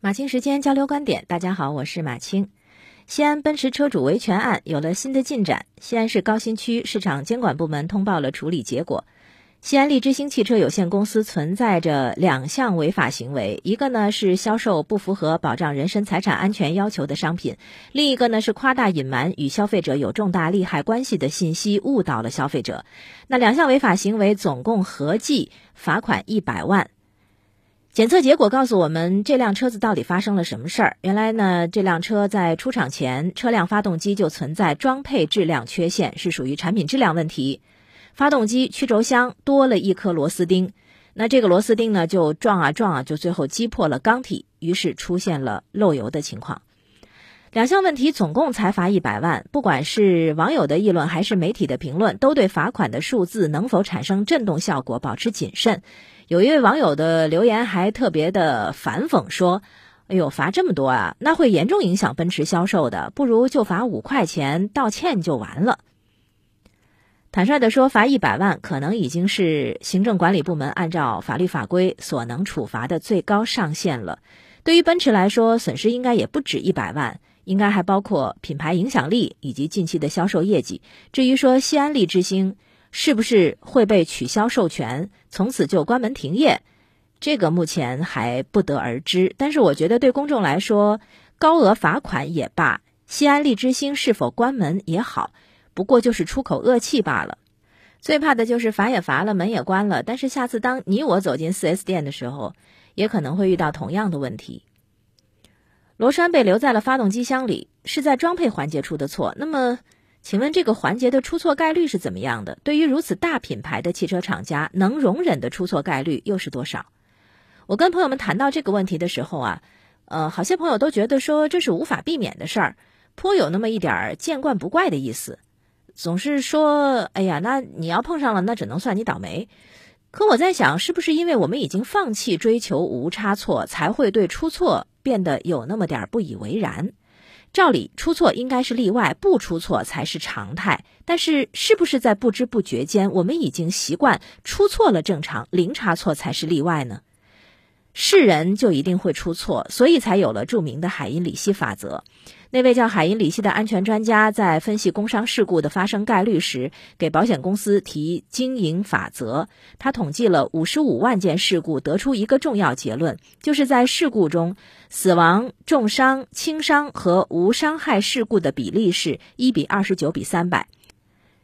马青时间交流观点，大家好，我是马青。西安奔驰车主维权案有了新的进展，西安市高新区市场监管部门通报了处理结果。西安利之星汽车有限公司存在着两项违法行为，一个呢是销售不符合保障人身财产安全要求的商品，另一个呢是夸大隐瞒与消费者有重大利害关系的信息，误导了消费者。那两项违法行为总共合计罚款一百万。检测结果告诉我们，这辆车子到底发生了什么事儿？原来呢，这辆车在出厂前，车辆发动机就存在装配质量缺陷，是属于产品质量问题。发动机曲轴箱多了一颗螺丝钉，那这个螺丝钉呢，就撞啊撞啊，就最后击破了缸体，于是出现了漏油的情况。两项问题总共才罚一百万，不管是网友的议论还是媒体的评论，都对罚款的数字能否产生震动效果保持谨慎。有一位网友的留言还特别的反讽说：“哎呦，罚这么多啊，那会严重影响奔驰销售的，不如就罚五块钱道歉就完了。”坦率的说，罚一百万可能已经是行政管理部门按照法律法规所能处罚的最高上限了。对于奔驰来说，损失应该也不止一百万，应该还包括品牌影响力以及近期的销售业绩。至于说西安利之星，是不是会被取消授权，从此就关门停业？这个目前还不得而知。但是我觉得对公众来说，高额罚款也罢，西安利之星是否关门也好，不过就是出口恶气罢了。最怕的就是罚也罚了，门也关了，但是下次当你我走进 4S 店的时候，也可能会遇到同样的问题。螺栓被留在了发动机箱里，是在装配环节出的错。那么？请问这个环节的出错概率是怎么样的？对于如此大品牌的汽车厂家，能容忍的出错概率又是多少？我跟朋友们谈到这个问题的时候啊，呃，好些朋友都觉得说这是无法避免的事儿，颇有那么一点儿见惯不怪的意思，总是说：“哎呀，那你要碰上了，那只能算你倒霉。”可我在想，是不是因为我们已经放弃追求无差错，才会对出错变得有那么点儿不以为然？照理出错应该是例外，不出错才是常态。但是，是不是在不知不觉间，我们已经习惯出错了正常，零差错才是例外呢？是人就一定会出错，所以才有了著名的海因里希法则。那位叫海因里希的安全专家在分析工伤事故的发生概率时，给保险公司提经营法则。他统计了五十五万件事故，得出一个重要结论：就是在事故中，死亡、重伤、轻伤和无伤害事故的比例是一比二十九比三百。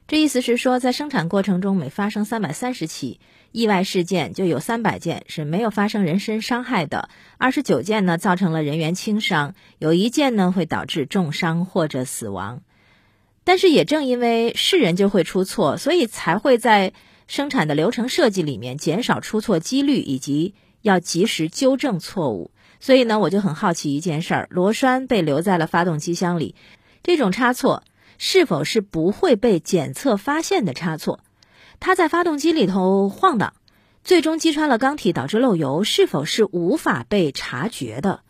这意思是说，在生产过程中，每发生三百三十起。意外事件就有三百件是没有发生人身伤害的，二十九件呢造成了人员轻伤，有一件呢会导致重伤或者死亡。但是也正因为是人就会出错，所以才会在生产的流程设计里面减少出错几率，以及要及时纠正错误。所以呢，我就很好奇一件事儿：螺栓被留在了发动机箱里，这种差错是否是不会被检测发现的差错？它在发动机里头晃荡，最终击穿了缸体，导致漏油，是否是无法被察觉的？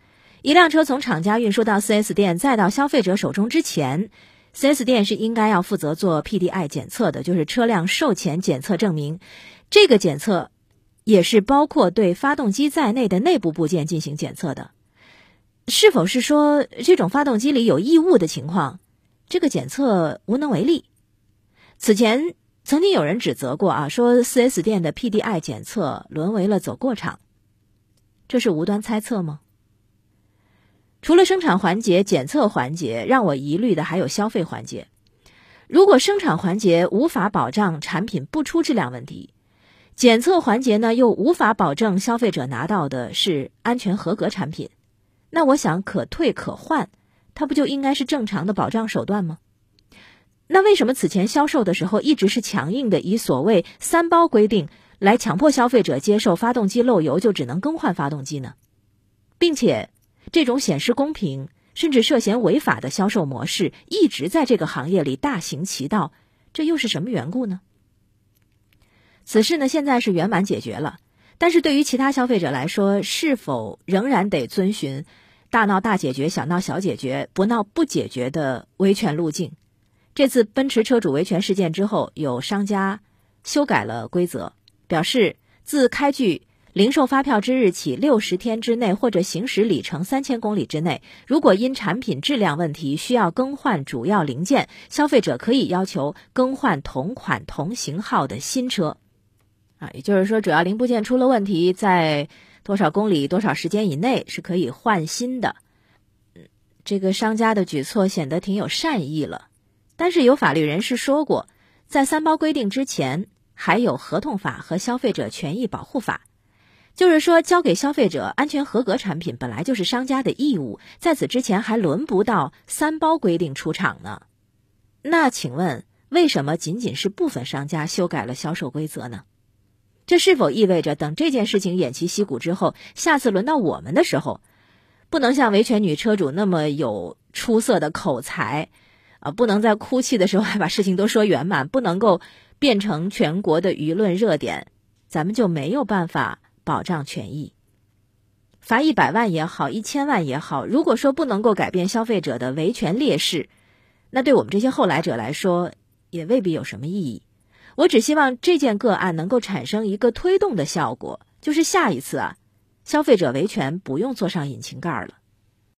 一辆车从厂家运输到 4S 店，再到消费者手中之前，4S 店是应该要负责做 PDI 检测的，就是车辆售前检测证明。这个检测也是包括对发动机在内的内部部件进行检测的。是否是说这种发动机里有异物的情况，这个检测无能为力？此前。曾经有人指责过啊，说 4S 店的 PDI 检测沦为了走过场，这是无端猜测吗？除了生产环节、检测环节，让我疑虑的还有消费环节。如果生产环节无法保障产品不出质量问题，检测环节呢又无法保证消费者拿到的是安全合格产品，那我想可退可换，它不就应该是正常的保障手段吗？那为什么此前销售的时候一直是强硬的以所谓“三包”规定来强迫消费者接受发动机漏油就只能更换发动机呢？并且，这种显示公平甚至涉嫌违法的销售模式一直在这个行业里大行其道，这又是什么缘故呢？此事呢，现在是圆满解决了，但是对于其他消费者来说，是否仍然得遵循“大闹大解决，小闹小解决，不闹不解决”的维权路径？这次奔驰车主维权事件之后，有商家修改了规则，表示自开具零售发票之日起六十天之内，或者行驶里程三千公里之内，如果因产品质量问题需要更换主要零件，消费者可以要求更换同款同型号的新车。啊，也就是说，主要零部件出了问题，在多少公里、多少时间以内是可以换新的。嗯，这个商家的举措显得挺有善意了。但是有法律人士说过，在三包规定之前，还有合同法和消费者权益保护法。就是说，交给消费者安全合格产品本来就是商家的义务，在此之前还轮不到三包规定出场呢。那请问，为什么仅仅是部分商家修改了销售规则呢？这是否意味着等这件事情偃旗息鼓之后，下次轮到我们的时候，不能像维权女车主那么有出色的口才，啊，不能在哭泣的时候还把事情都说圆满，不能够变成全国的舆论热点，咱们就没有办法？保障权益，罚一百万也好，一千万也好，如果说不能够改变消费者的维权劣势，那对我们这些后来者来说，也未必有什么意义。我只希望这件个案能够产生一个推动的效果，就是下一次啊，消费者维权不用坐上引擎盖了。